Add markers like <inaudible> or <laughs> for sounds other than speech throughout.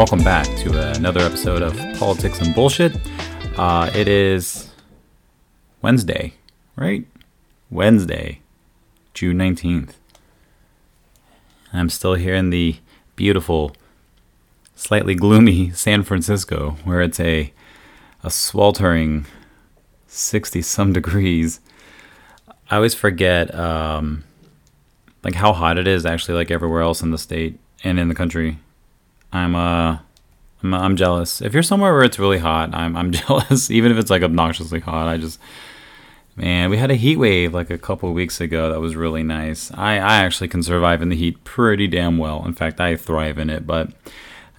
welcome back to another episode of Politics and Bullshit. Uh, it is Wednesday, right? Wednesday, June 19th. I'm still here in the beautiful, slightly gloomy <laughs> San Francisco, where it's a, a sweltering 60 some <laughs> degrees. I always forget um, like how hot it is actually like everywhere else in the state and in the country. I'm uh I'm, I'm jealous. If you're somewhere where it's really hot, I'm I'm <laughs> jealous. Even if it's like obnoxiously hot, I just man, we had a heat wave like a couple weeks ago that was really nice. I I actually can survive in the heat pretty damn well. In fact, I thrive in it. But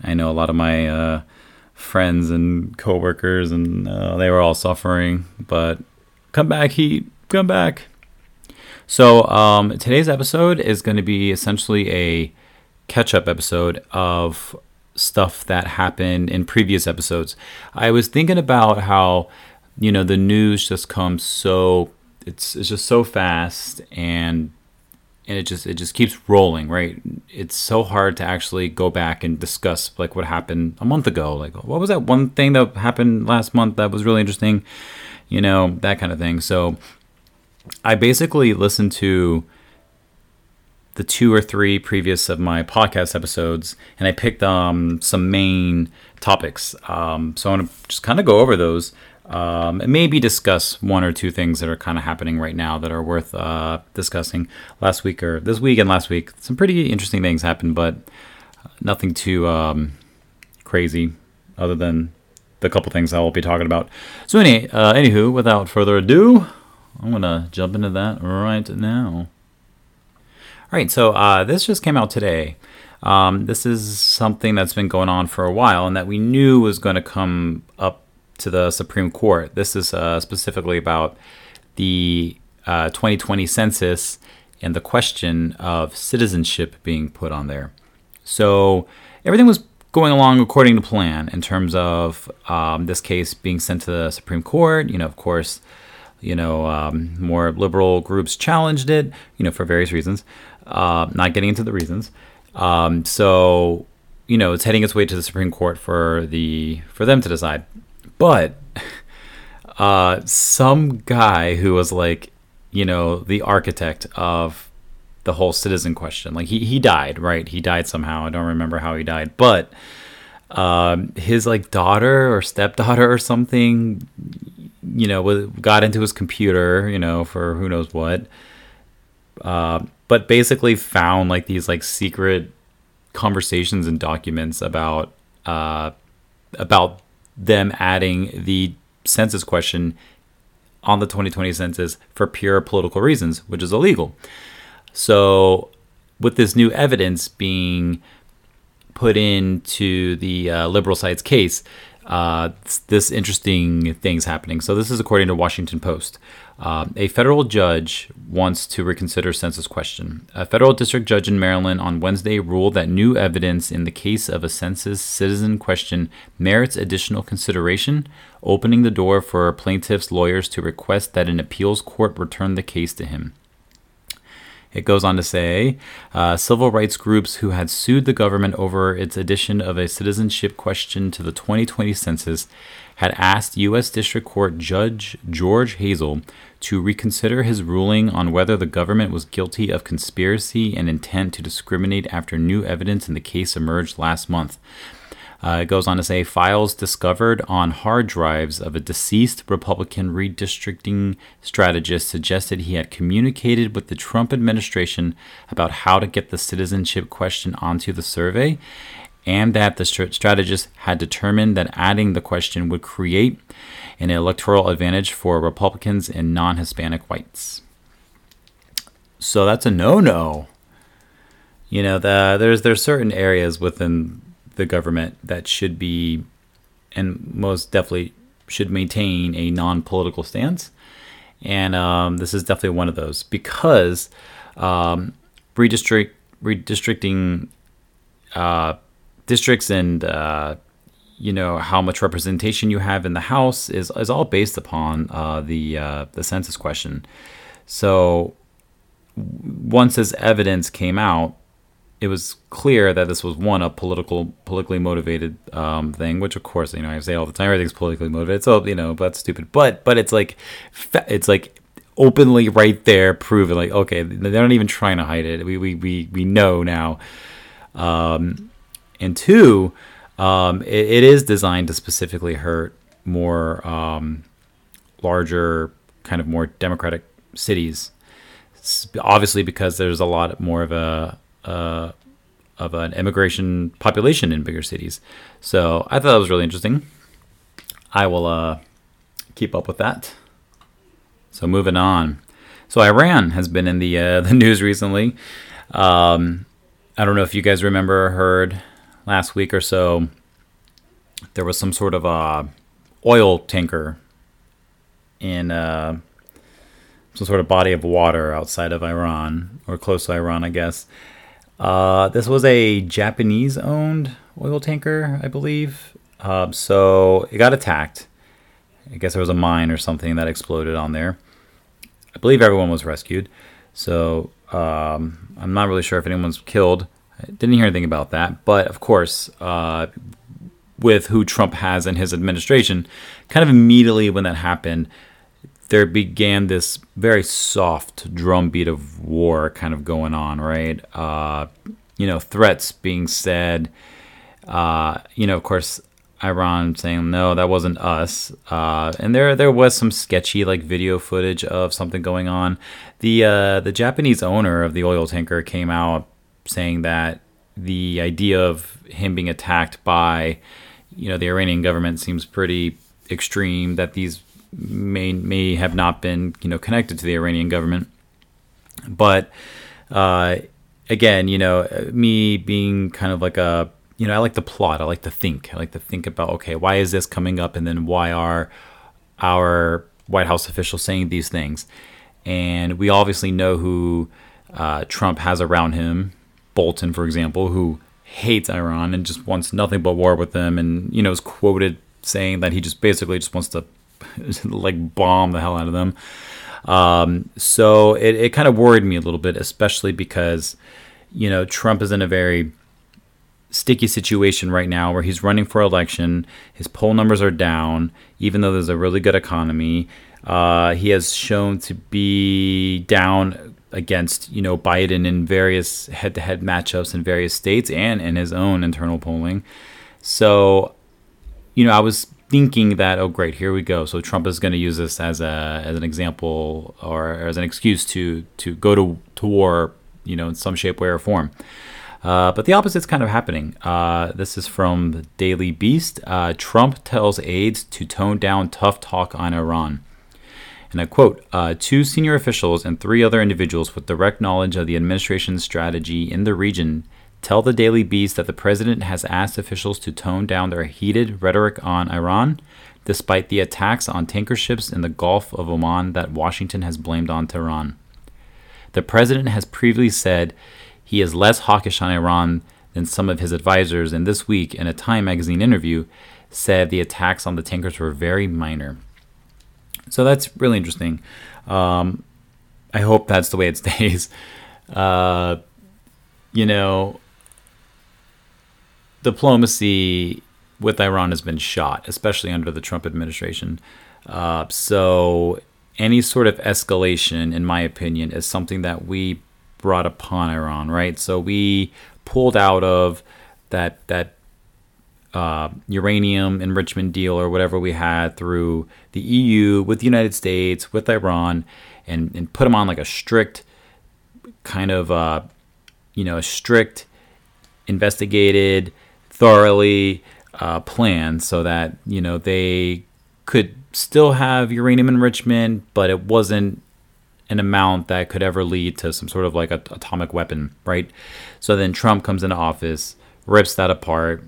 I know a lot of my uh, friends and coworkers, and uh, they were all suffering. But come back, heat, come back. So um, today's episode is going to be essentially a catch-up episode of stuff that happened in previous episodes. I was thinking about how you know the news just comes so it's it's just so fast and and it just it just keeps rolling, right? It's so hard to actually go back and discuss like what happened a month ago. Like what was that one thing that happened last month that was really interesting? You know, that kind of thing. So I basically listened to the two or three previous of my podcast episodes, and I picked um, some main topics. Um, so I want to just kind of go over those um, and maybe discuss one or two things that are kind of happening right now that are worth uh, discussing. Last week or this week and last week, some pretty interesting things happened, but nothing too um, crazy other than the couple things I will be talking about. So, any, uh, anywho, without further ado, I'm gonna jump into that right now. All right, so uh, this just came out today. Um, this is something that's been going on for a while and that we knew was going to come up to the Supreme Court. This is uh, specifically about the uh, 2020 census and the question of citizenship being put on there. So everything was going along according to plan in terms of um, this case being sent to the Supreme Court. You know, of course, you know, um, more liberal groups challenged it, you know, for various reasons. Uh, not getting into the reasons. Um, so, you know, it's heading its way to the Supreme Court for the for them to decide. But <laughs> uh, some guy who was like, you know, the architect of the whole citizen question, like he he died, right? He died somehow. I don't remember how he died, but um, his like daughter or stepdaughter or something you know, got into his computer, you know, for who knows what. Uh, but basically found like these like secret conversations and documents about uh, about them adding the census question on the 2020 census for pure political reasons, which is illegal. So, with this new evidence being put into the uh, liberal side's case, uh, this interesting things happening. So this is according to Washington Post. Uh, a federal judge wants to reconsider census question. A federal district judge in Maryland on Wednesday ruled that new evidence in the case of a census citizen question merits additional consideration, opening the door for plaintiff's lawyers to request that an appeals court return the case to him. It goes on to say uh, civil rights groups who had sued the government over its addition of a citizenship question to the 2020 census had asked U.S. District Court Judge George Hazel to reconsider his ruling on whether the government was guilty of conspiracy and intent to discriminate after new evidence in the case emerged last month. Uh, it goes on to say files discovered on hard drives of a deceased Republican redistricting strategist suggested he had communicated with the Trump administration about how to get the citizenship question onto the survey, and that the strategist had determined that adding the question would create an electoral advantage for Republicans and non Hispanic whites. So that's a no no. You know, the, there's there's certain areas within the government that should be, and most definitely should maintain a non political stance. And um, this is definitely one of those because um, redistrict, redistricting uh, districts and uh, you know how much representation you have in the House is, is all based upon uh, the uh, the census question. So once this evidence came out, it was clear that this was one a political, politically motivated um, thing, which of course you know I say all the time everything's politically motivated. So you know that's stupid. But but it's like it's like openly right there, proven like okay, they're not even trying to hide it. We we we we know now. Um, and two, um, it, it is designed to specifically hurt more um, larger, kind of more democratic cities. Obviously, because there's a lot more of a uh, of an immigration population in bigger cities. So I thought that was really interesting. I will uh, keep up with that. So moving on. So Iran has been in the uh, <laughs> the news recently. Um, I don't know if you guys remember or heard last week or so. There was some sort of a oil tanker in uh, some sort of body of water outside of Iran or close to Iran, I guess. Uh, this was a Japanese owned oil tanker, I believe. Uh, so it got attacked. I guess there was a mine or something that exploded on there. I believe everyone was rescued. So um, I'm not really sure if anyone's killed. Didn't hear anything about that. But of course, uh, with who Trump has in his administration, kind of immediately when that happened, there began this very soft drumbeat of war kind of going on, right? Uh, you know, threats being said. Uh, you know, of course, Iran saying no, that wasn't us. Uh, and there there was some sketchy like video footage of something going on. The uh, the Japanese owner of the oil tanker came out saying that the idea of him being attacked by you know the Iranian government seems pretty extreme. That these may may have not been you know connected to the Iranian government, but uh, again, you know, me being kind of like a you know, I like the plot. I like to think. I like to think about okay, why is this coming up, and then why are our White House officials saying these things? And we obviously know who uh, Trump has around him, Bolton, for example, who hates Iran and just wants nothing but war with them, and you know is quoted saying that he just basically just wants to <laughs> like bomb the hell out of them. Um, so it, it kind of worried me a little bit, especially because, you know, Trump is in a very sticky situation right now where he's running for election. His poll numbers are down, even though there's a really good economy. Uh, he has shown to be down against, you know, Biden in various head-to-head matchups in various states and in his own internal polling. So, you know, I was thinking that oh great here we go so Trump is going to use this as a as an example or as an excuse to to go to to war you know in some shape way or form uh, but the opposite's kind of happening. Uh, this is from the Daily Beast. Uh, Trump tells aides to tone down tough talk on Iran. And I quote uh, Two senior officials and three other individuals with direct knowledge of the administration's strategy in the region tell the Daily Beast that the president has asked officials to tone down their heated rhetoric on Iran, despite the attacks on tanker ships in the Gulf of Oman that Washington has blamed on Tehran. The president has previously said he is less hawkish on Iran than some of his advisors, and this week, in a Time magazine interview, said the attacks on the tankers were very minor. So that's really interesting. Um, I hope that's the way it <laughs> stays. Uh, you know, diplomacy with Iran has been shot, especially under the Trump administration. Uh, so any sort of escalation, in my opinion, is something that we brought upon Iran, right? So we pulled out of that that uh, uranium enrichment deal or whatever we had through the EU with the United States with Iran, and and put them on like a strict kind of uh, you know a strict investigated thoroughly uh, planned so that you know they could still have uranium enrichment, but it wasn't an amount that could ever lead to some sort of like a, atomic weapon, right? So then Trump comes into office, rips that apart,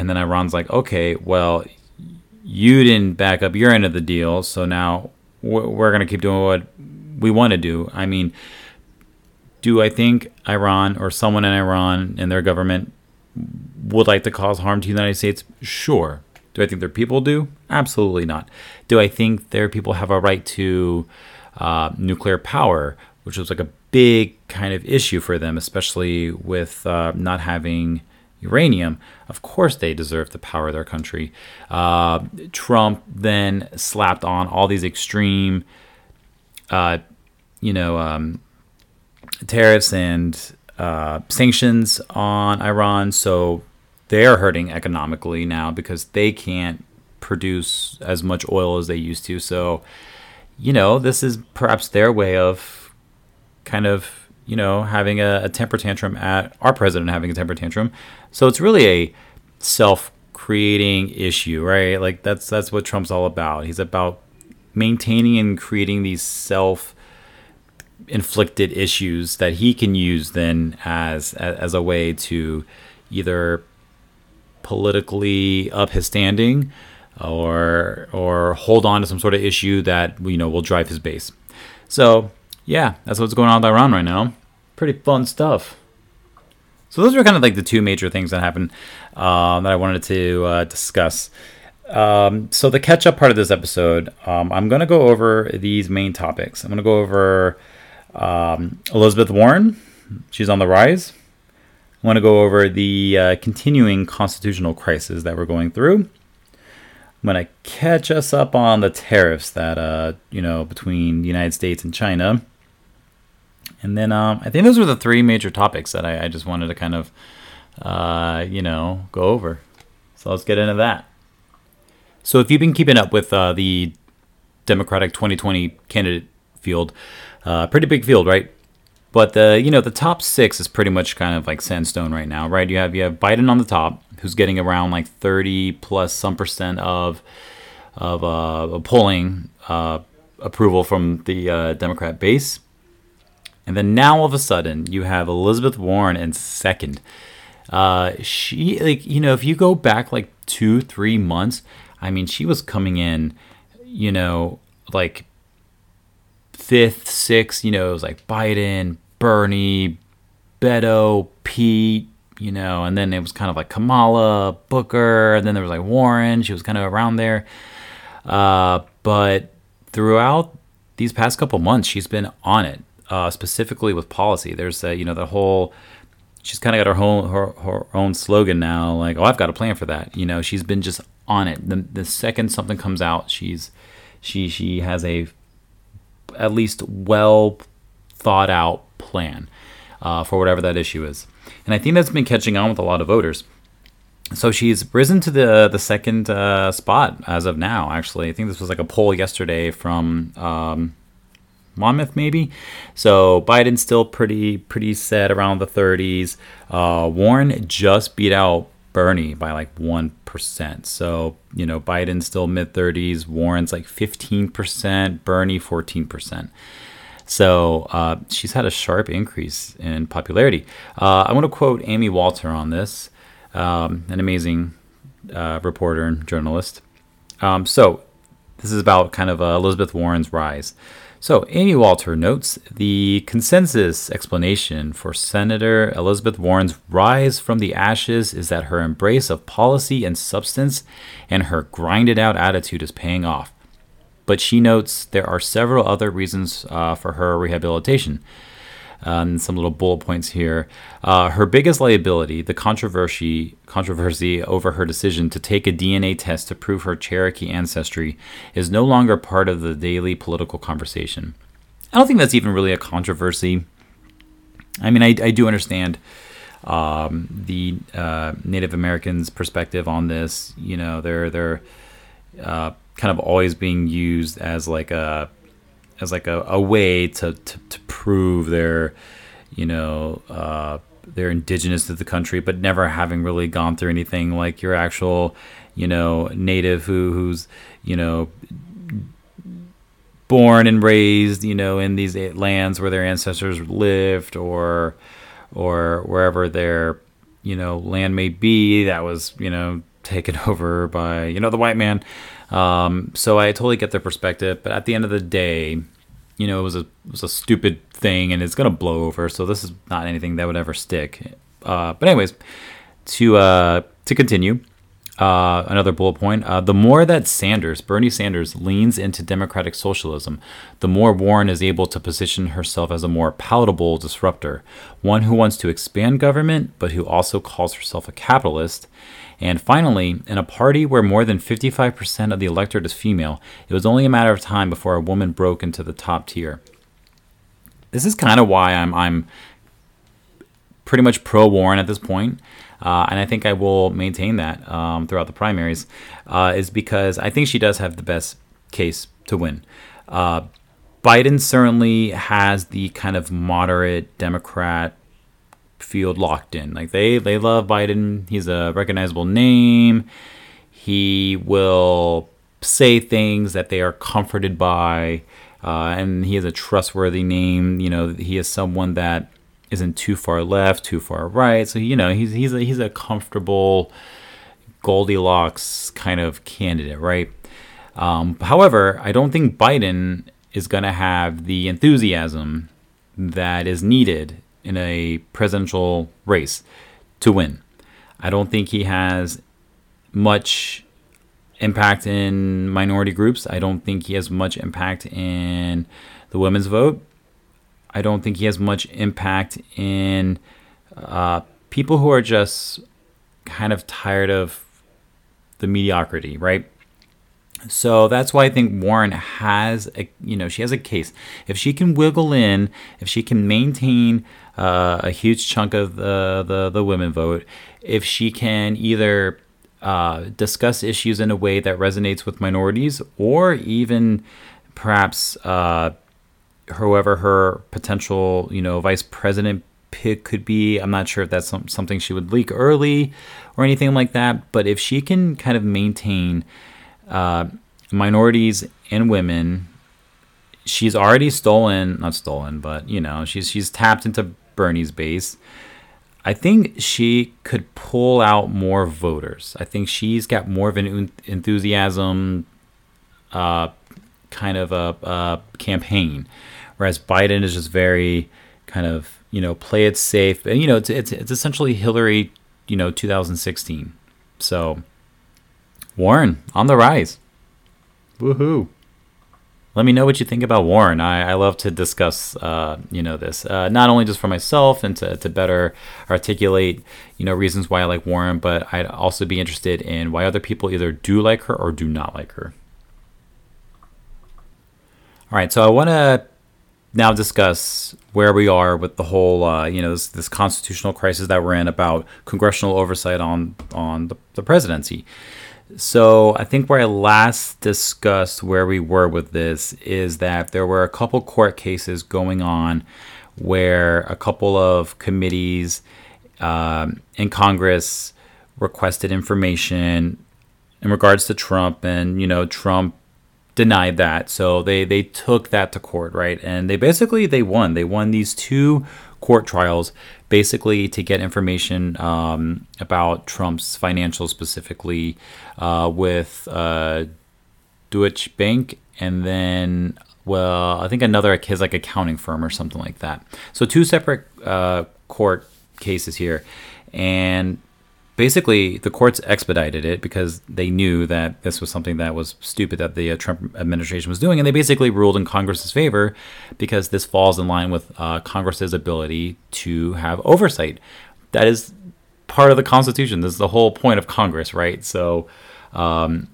and then Iran's like, okay, well, you didn't back up your end of the deal, so now we're going to keep doing what we want to do. I mean, do I think Iran or someone in Iran and their government would like to cause harm to the United States? Sure. Do I think their people do? Absolutely not. Do I think their people have a right to uh, nuclear power, which was like a big kind of issue for them, especially with uh, not having uranium. Of course, they deserve to power of their country. Uh, Trump then slapped on all these extreme, uh, you know, um, tariffs and uh, sanctions on Iran. So they're hurting economically now because they can't produce as much oil as they used to. So, you know, this is perhaps their way of kind of, you know, having a, a temper tantrum at our president having a temper tantrum. So it's really a self creating issue, right? Like that's that's what Trump's all about. He's about maintaining and creating these self inflicted issues that he can use then as as a way to either politically up his standing or or hold on to some sort of issue that you know will drive his base. So yeah, that's what's going on with Iran right now. Pretty fun stuff. So those are kind of like the two major things that happened um, that I wanted to uh, discuss. Um, so the catch up part of this episode, um, I'm going to go over these main topics. I'm going to go over um, Elizabeth Warren, she's on the rise. I want to go over the uh, continuing constitutional crisis that we're going through. I'm going to catch us up on the tariffs that, uh, you know, between the United States and China. And then um, I think those were the three major topics that I, I just wanted to kind of, uh, you know, go over. So let's get into that. So if you've been keeping up with uh, the Democratic 2020 candidate field, uh, pretty big field, right? But the you know the top six is pretty much kind of like sandstone right now, right? You have you have Biden on the top, who's getting around like 30 plus some percent of of uh, polling uh, approval from the uh, Democrat base. And then now all of a sudden you have Elizabeth Warren in second. Uh, she like you know if you go back like two three months, I mean she was coming in, you know like fifth, sixth, you know, it was like Biden, Bernie, Beto, Pete, you know, and then it was kind of like Kamala, Booker, and then there was like Warren. She was kind of around there. Uh, but throughout these past couple months, she's been on it, uh, specifically with policy. There's, a, you know, the whole. She's kind of got her own her, her own slogan now, like, "Oh, I've got a plan for that." You know, she's been just on it. The the second something comes out, she's she she has a at least well thought out plan uh, for whatever that issue is. And I think that's been catching on with a lot of voters. So she's risen to the the second uh, spot as of now. Actually, I think this was like a poll yesterday from um, Monmouth, maybe. So Biden's still pretty pretty set around the 30s. Uh, Warren just beat out Bernie by like one percent. So you know Biden's still mid 30s. Warren's like 15 percent. Bernie 14 percent. So uh, she's had a sharp increase in popularity. Uh, I want to quote Amy Walter on this, um, an amazing uh, reporter and journalist. Um, so this is about kind of uh, Elizabeth Warren's rise. So Amy Walter notes the consensus explanation for Senator Elizabeth Warren's rise from the ashes is that her embrace of policy and substance and her grinded out attitude is paying off but she notes there are several other reasons uh, for her rehabilitation. Um, some little bullet points here. Uh, her biggest liability, the controversy controversy over her decision to take a DNA test to prove her Cherokee ancestry, is no longer part of the daily political conversation. I don't think that's even really a controversy. I mean, I, I do understand um, the uh, Native Americans' perspective on this. You know, they're they're uh, kind of always being used as like a as like a, a way to, to, to prove their you know uh, they're indigenous to the country but never having really gone through anything like your actual you know native who who's you know born and raised you know in these lands where their ancestors lived or or wherever their you know land may be that was you know taken <laughs> over by you know the white man um, so I totally get their perspective, but at the end of the day, you know, it was a it was a stupid thing, and it's gonna blow over. So this is not anything that would ever stick. Uh, but anyways, to uh, to continue, uh, another bullet point. Uh, the more that Sanders, Bernie Sanders, leans into democratic socialism, the more Warren is able to position herself as a more palatable disruptor, one who wants to expand government, but who also calls herself a capitalist. And finally, in a party where more than 55% of the electorate is female, it was only a matter of time before a woman broke into the top tier. This is kind of why I'm, I'm pretty much pro Warren at this point uh, and I think I will maintain that um, throughout the primaries, uh, is because I think she does have the best case to win. Uh, Biden certainly has the kind of moderate Democrat field locked in. Like they they love Biden. He's a recognizable name. He will say things that they are comforted by, uh, and he is a trustworthy name. You know, he is someone that isn't too far left, too far right. So you know he's he's a, he's a comfortable Goldilocks kind of candidate, right? Um, however, I don't think Biden is going to have the enthusiasm that is needed in a presidential race to win. I don't think he has much impact in minority groups. I don't think he has much impact in the women's vote. I don't think he has much impact in uh, people who are just kind of tired of the mediocrity, right? So that's why I think Warren has a you know she has a case. If she can wiggle in, if she can maintain uh, a huge chunk of the, the the women vote, if she can either uh, discuss issues in a way that resonates with minorities, or even perhaps uh, whoever her potential, you know, vice president pick could be. I'm not sure if that's some, something she would leak early or anything like that. But if she can kind of maintain uh, minorities and women, she's already stolen, not stolen, but you know, she's she's tapped into Bernie's base. I think she could pull out more voters. I think she's got more of an enthusiasm, uh, kind of a, a campaign whereas Biden is just very kind of you know play it safe, and you know it's it's, it's essentially Hillary, you know 2016. So Warren on the rise. Woohoo! Let me know what you think about Warren. I, I love to discuss, uh, you know, this uh, not only just for myself and to, to better articulate, you know, reasons why I like Warren, but I'd also be interested in why other people either do like her or do not like her. All right, so I want to now discuss where we are with the whole, uh, you know, this, this, constitutional crisis that we're in about congressional oversight on on the, the, presidency. So I think where I last discussed where we were with this is that there were a couple court cases going on where a couple of committees um, in Congress requested information in regards to Trump, and you know, Trump denied that. So they they took that to court, right? And they basically they won. They won these two court trials basically to get information um, about Trump's financials specifically uh, with uh, Deutsche Bank and then well I think another his like accounting firm or something like that. So two separate uh, court cases here, and basically the courts expedited it because they knew that this was something that was stupid that the uh, Trump administration was doing, and they basically ruled in Congress's favor because this falls in line with uh, Congress's ability to have oversight. That is part of the Constitution. This is the whole point of Congress, right? So, um,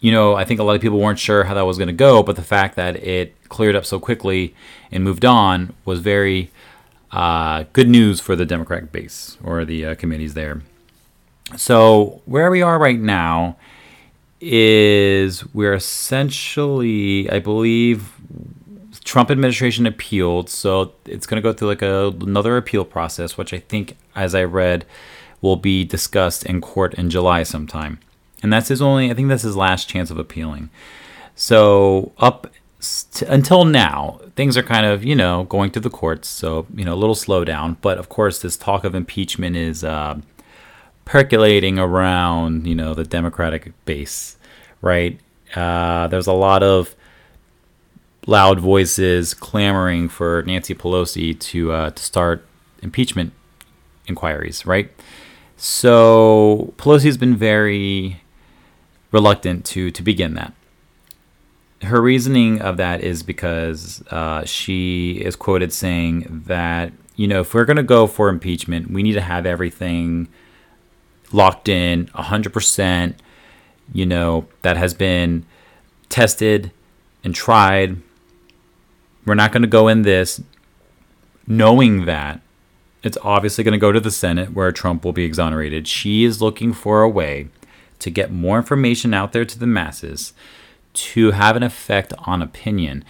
you know, I think a lot of people weren't sure how that was going to go, but the fact that it cleared up so quickly and moved on was very uh, good news for the Democratic base or the uh, committees there. So where we are right now is we're essentially, I believe, Trump administration appealed, so it's going to go through like a, another appeal process, which I think, as I read, will be discussed in court in July sometime. And that's his only, I think that's his last chance of appealing. So up until now, things are kind of, you know, going to the courts. So, you know, a little slowdown. But of course, this talk of impeachment is uh, percolating around, you know, the Democratic base, right? Uh, there's a lot of loud voices clamoring for Nancy Pelosi to uh, to start impeachment inquiries, right? So Pelosi's been very reluctant to to begin that. Her reasoning of that is because uh, she is quoted saying that you know if we're going to go for impeachment, we need to have everything locked in 100%. You know that has been tested and tried. We're not going to go in this knowing that it's obviously going to go to the Senate where Trump will be exonerated. She is looking for a way to get more information out there to the masses to have an effect on opinion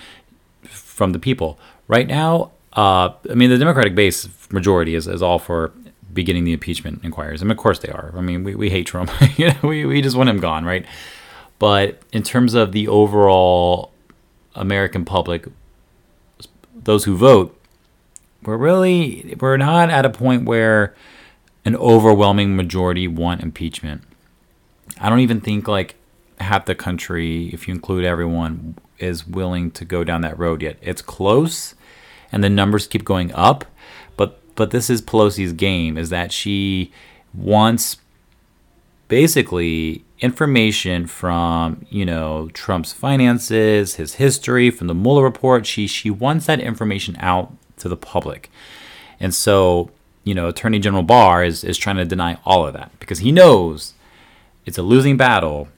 from the people. Right now, uh, I mean, the Democratic base majority is, is all for beginning the impeachment inquiries. Mean, of course they are. I mean, we, we hate Trump. <laughs> you know, we, we just want him gone, right? But in terms of the overall American public, those who vote, we're really we're not at a point where an overwhelming majority want impeachment. I don't even think like half the country, if you include everyone, is willing to go down that road yet. It's close, and the numbers keep going up. But but this is Pelosi's game: is that she wants basically information from you know Trump's finances, his history, from the Mueller report. She she wants that information out to the public. And so, you know, Attorney General Barr is, is trying to deny all of that because he knows it's a losing battle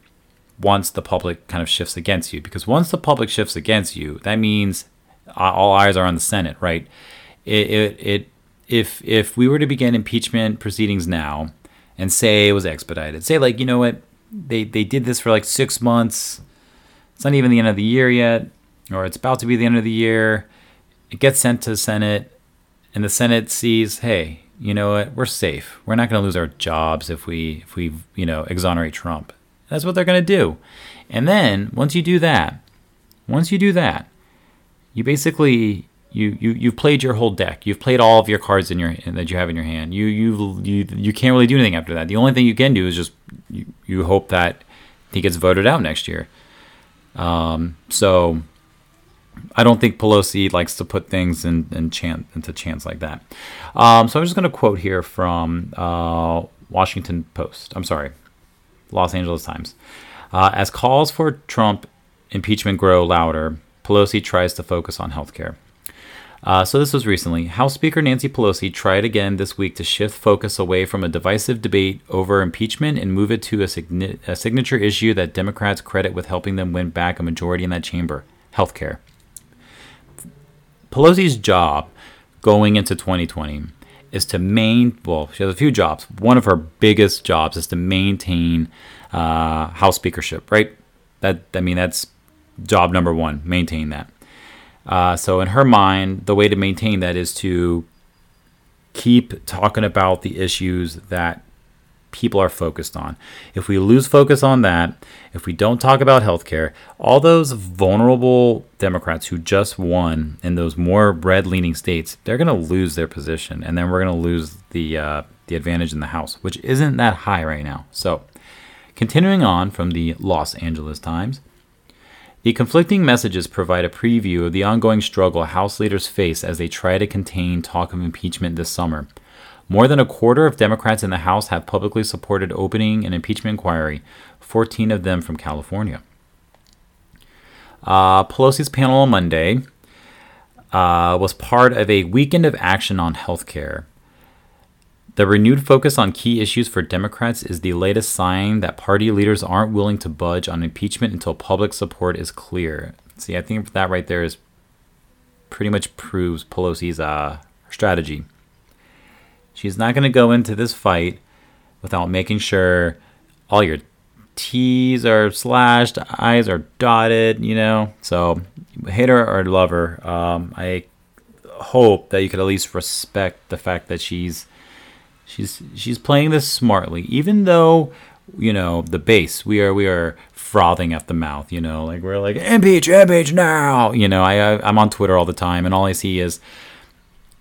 once the public kind of shifts against you. Because once the public shifts against you, that means all eyes are on the Senate, right? It, it, it if if we were to begin impeachment proceedings now and say it was expedited, say like, you know what, they they did this for like six months. It's not even the end of the year yet, or it's about to be the end of the year it gets sent to the Senate, and the Senate sees, hey, you know what? We're safe. We're not going to lose our jobs if we if we you know exonerate Trump. That's what they're going to do. And then once you do that, once you do that, you basically you you you've played your whole deck. You've played all of your cards in your that you have in your hand. You you you you can't really do anything after that. The only thing you can do is just you, you hope that he gets voted out next year. Um, so I don't think Pelosi likes to put things in, in chance, into chance like that. Um, so I'm just going to quote here from uh, Washington Post. I'm sorry, Los Angeles Times. Uh, as calls for Trump impeachment grow louder, Pelosi tries to focus on healthcare. Uh, so this was recently. House Speaker Nancy Pelosi tried again this week to shift focus away from a divisive debate over impeachment and move it to a, a signature issue that Democrats credit with helping them win back a majority in that chamber: healthcare. Pelosi's job going into 2020 is to main well she has a few jobs one of her biggest jobs is to maintain uh, house speakership right that i mean that's job number one maintain that uh, so in her mind the way to maintain that is to keep talking about the issues that people are focused on. If we lose focus on that, if we don't talk about healthcare, all those vulnerable Democrats who just won in those more red leaning states, they're going to lose their position. And then we're going to lose the, uh, the advantage in the House, which isn't that high right now. So, continuing on from the Los Angeles Times. The conflicting messages provide a preview of the ongoing struggle House leaders face as they try to contain talk of impeachment this summer. More than a quarter of Democrats in the House have publicly supported opening an impeachment inquiry, 14 of them from California. Uh, Pelosi's panel on Monday uh, was part of a weekend of action on health care. The renewed focus on key issues for Democrats is the latest sign that party leaders aren't willing to budge on impeachment until public support is clear. See, I think that right there is pretty much proves Pelosi's uh, strategy. She's not going to go into this fight without making sure all your T's are slashed, I's are dotted, you know. So, hate her or love her, um, I hope that you could at least respect the fact that she's she's she's playing this smartly, even though you know the base we are we are frothing at the mouth, you know, like we're like impeach, impeach now, you know. I, I I'm on Twitter all the time, and all I see is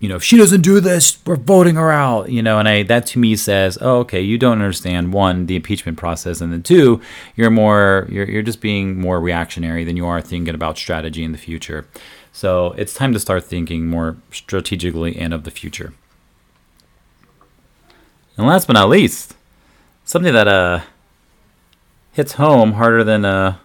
you know, if she doesn't do this, we're voting her out, you know, and I that to me says, oh, okay, you don't understand one, the impeachment process, and then two, you're more you're you're just being more reactionary than you are thinking about strategy in the future. So it's time to start thinking more strategically and of the future. And last but not least, something that uh hits home harder than uh,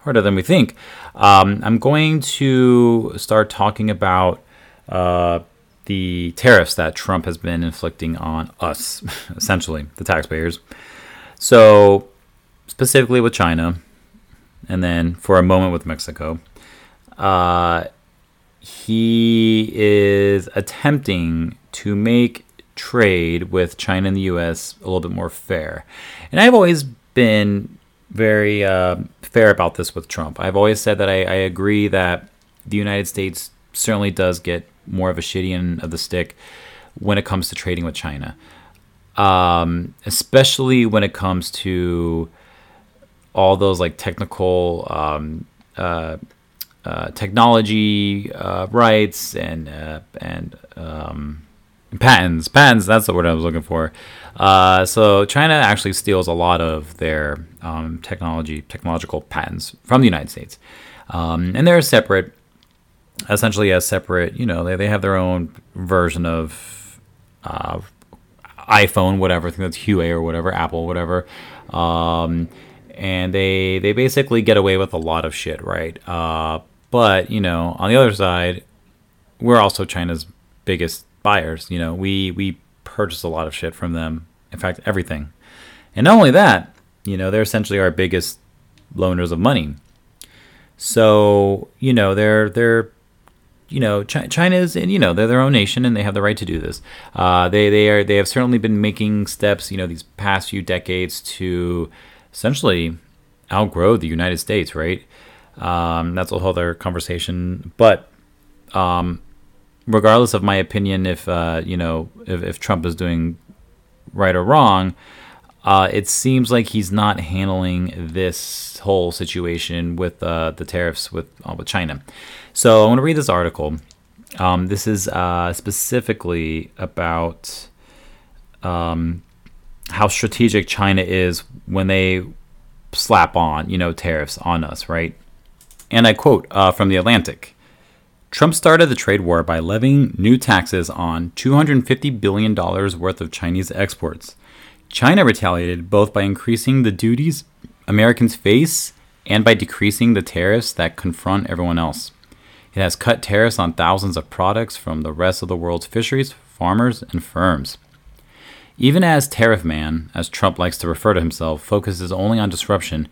harder than we think. Um, I'm going to start talking about uh, the tariffs that Trump has been inflicting on us, <laughs> essentially the taxpayers. So, specifically with China, and then for a moment with Mexico. Uh, he is attempting to make trade with China and the U.S. a little bit more fair. And I've always been very uh, fair about this with Trump. I've always said that I, I, agree that the United States certainly does get more of a shitty end of the stick when it comes to trading with China, um, especially when it comes to all those like technical um, uh, uh, technology uh, rights and uh, and um, patents. Patents. That's the word I was looking for. Uh, so China actually steals a lot of their um, technology, technological patents from the United States, um, and they're separate, essentially as separate. You know, they, they have their own version of uh, iPhone, whatever. I think that's Huawei or whatever, Apple, whatever. Um, and they they basically get away with a lot of shit, right? Uh, but you know, on the other side, we're also China's biggest buyers. You know, we we purchase a lot of shit from them. In fact, everything. And not only that, you know, they're essentially our biggest loaners of money. So, you know, they're they're you know, China is, you know, they're their own nation and they have the right to do this. Uh, they they are they have certainly been making steps, you know, these past few decades to essentially outgrow the United States, right? Um, that's a whole other conversation. But um, regardless of my opinion, if uh, you know if, if, Trump is doing right or wrong, uh, it seems like he's not handling this whole situation with uh, the tariffs with uh, with China. So I want to read this article. Um, this is uh, specifically about um, how strategic China is when they slap on, you know, tariffs on us, right? And I quote uh, from The Atlantic Trump started the trade war by levying new taxes on $250 billion worth of Chinese exports. China retaliated both by increasing the duties Americans face and by decreasing the tariffs that confront everyone else. It has cut tariffs on thousands of products from the rest of the world's fisheries, farmers, and firms. Even as Tariff Man, as Trump likes to refer to himself, focuses only on disruption,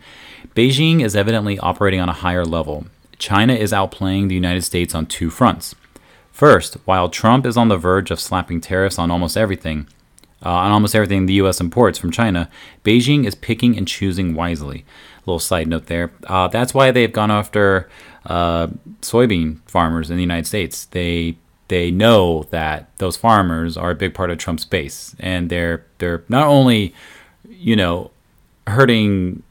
Beijing is evidently operating on a higher level. China is outplaying the United States on two fronts. First, while Trump is on the verge of slapping tariffs on almost everything, uh, on almost everything the U.S. imports from China, Beijing is picking and choosing wisely. A little side note there. Uh, that's why they've gone after uh, soybean farmers in the United States. They they know that those farmers are a big part of Trump's base, and they're they're not only, you know, hurting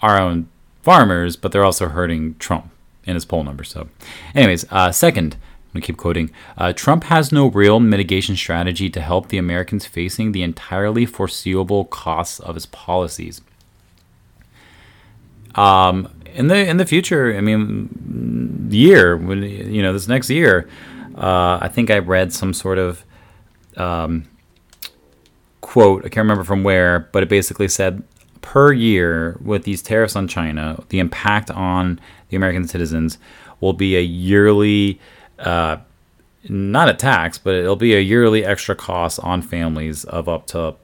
our own farmers, but they're also hurting Trump in his poll numbers. So, anyways, uh, second, I'm keep quoting. Uh, Trump has no real mitigation strategy to help the Americans facing the entirely foreseeable costs of his policies. Um, in the in the future, I mean, year when you know this next year, uh, I think I read some sort of um, quote. I can't remember from where, but it basically said per year with these tariffs on China, the impact on the American citizens will be a yearly, uh, not a tax, but it'll be a yearly extra cost on families of up to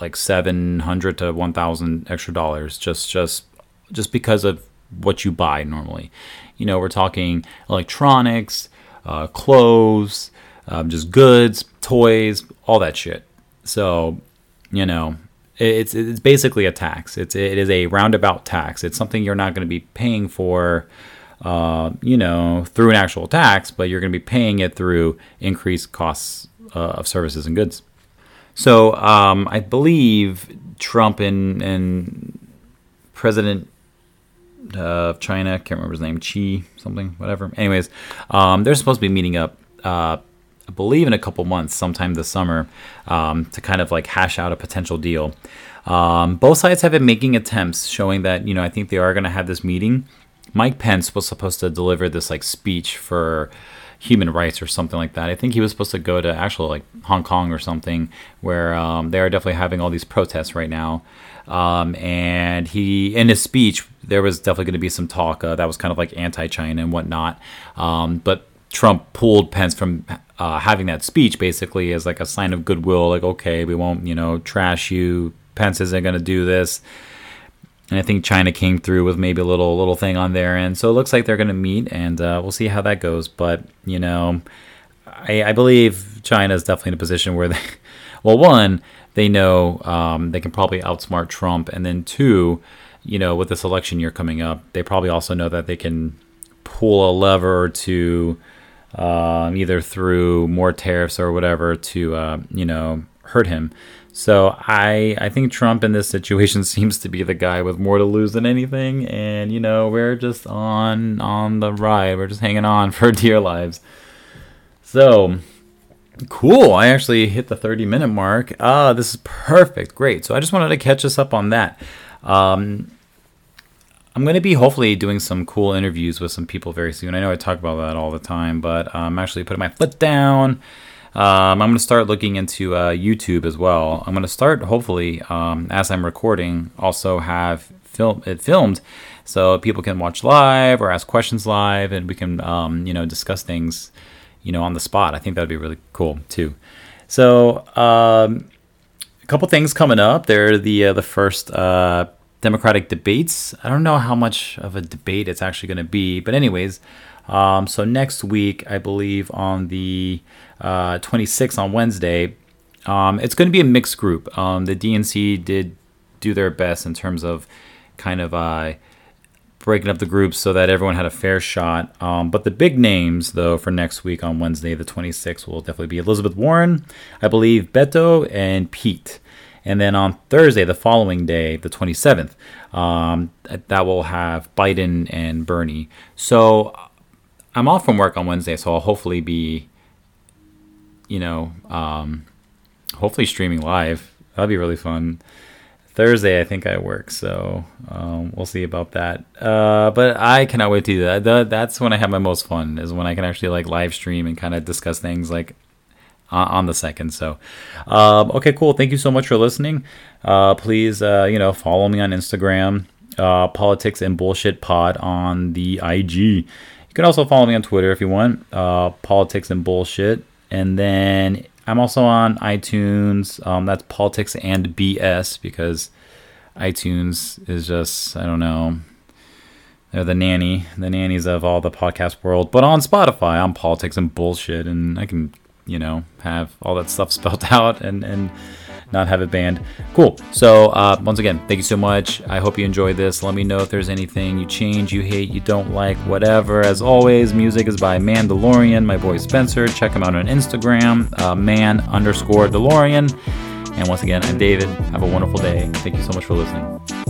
like seven hundred to one thousand extra dollars, just just just because of what you buy normally. You know, we're talking electronics, uh, clothes, um, just goods, toys, all that shit. So, you know, it's it's basically a tax. It's it is a roundabout tax. It's something you're not going to be paying for, uh, you know, through an actual tax, but you're going to be paying it through increased costs uh, of services and goods. So um, I believe Trump and and President of China, can't remember his name, Xi something, whatever. Anyways, um, they're supposed to be meeting up. Uh, I believe in a couple months, sometime this summer, um, to kind of like hash out a potential deal. Um, both sides have been making attempts showing that, you know, I think they are going to have this meeting, Mike Pence was supposed to deliver this like speech for human rights or something like that. I think he was supposed to go to actual like Hong Kong or something where um, they are definitely having all these protests right now. Um, and he, in his speech, there was definitely going to be some talk uh, that was kind of like anti-China and whatnot. Um, but Trump pulled Pence from uh, having that speech basically as like a sign of goodwill, like okay, we won't you know trash you. Pence isn't going to do this. And I think China came through with maybe a little little thing on there, and so it looks like they're going to meet, and uh, we'll see how that goes. But you know, I, I believe China is definitely in a position where they, <laughs> well, one, they know um, they can probably outsmart Trump, and then two, you know, with this election year coming up, they probably also know that they can pull a lever to um, either through more tariffs or whatever to uh, you know hurt him. So I I think Trump in this situation <laughs> seems to be the guy with more to lose than anything, and you know we're just on on the ride. We're just hanging on <laughs> for dear lives. So cool! I actually hit the 30 minute mark. Ah, this is perfect. Great. So I just wanted to catch us up on that. Um, I'm going to be hopefully doing some cool interviews with some people very soon. I know I talk about that all the time, but I'm actually putting my foot down. Um, I'm going to start looking into uh, YouTube as well. I'm going to start, hopefully, um, as I'm recording, also have film it filmed so people can watch live or ask questions live, and we can, um, you know, discuss things, you know, on the spot. I think that'd be really cool too. So, um, a couple things coming up. They're the uh, the first uh, Democratic debates. I don't know how much of a debate it's actually going to be, but anyways, um, so next week, I believe on the uh, 26th on Wednesday, um, it's going to be a mixed group. Um, the DNC did do their best in terms of kind of uh, breaking up the groups so that everyone had a fair shot. Um, but the big names, though, for next week on Wednesday, the 26th, will definitely be Elizabeth Warren, I believe Beto, and Pete. And then on Thursday, the following day, the 27th, um, that will have Biden and Bernie. So I'm off from work on Wednesday, so I'll hopefully be, you know, um, hopefully streaming live. That'd be really fun. Thursday, I think I work, so um, we'll see about that. Uh, but I cannot wait to do that. The, that's when I have my most fun, is when I can actually like live stream and kind of discuss things like on the second. So, um, okay, cool. Thank you so much for listening. Uh, please, uh, you know, follow me on Instagram, uh, Politics and Bullshit Pod on the IG. You can also follow me on Twitter if you want, uh, Politics and Bullshit. And then I'm also on iTunes. Um, that's Politics and BS because iTunes is just, I don't know, they're the nanny, the nannies of all the podcast world. But on Spotify, I'm Politics and Bullshit, and I can you know, have all that stuff <laughs> spelled out and, and not have it banned. Cool. So, uh, once again, thank you so much. I hope you enjoyed this. Let me know if there's anything you change, you hate, you don't like, whatever. As always, music is by Mandalorian, my boy Spencer. Check him out on Instagram, uh, man underscore DeLorean. And once again, I'm David. Have a wonderful day. Thank you so much for listening.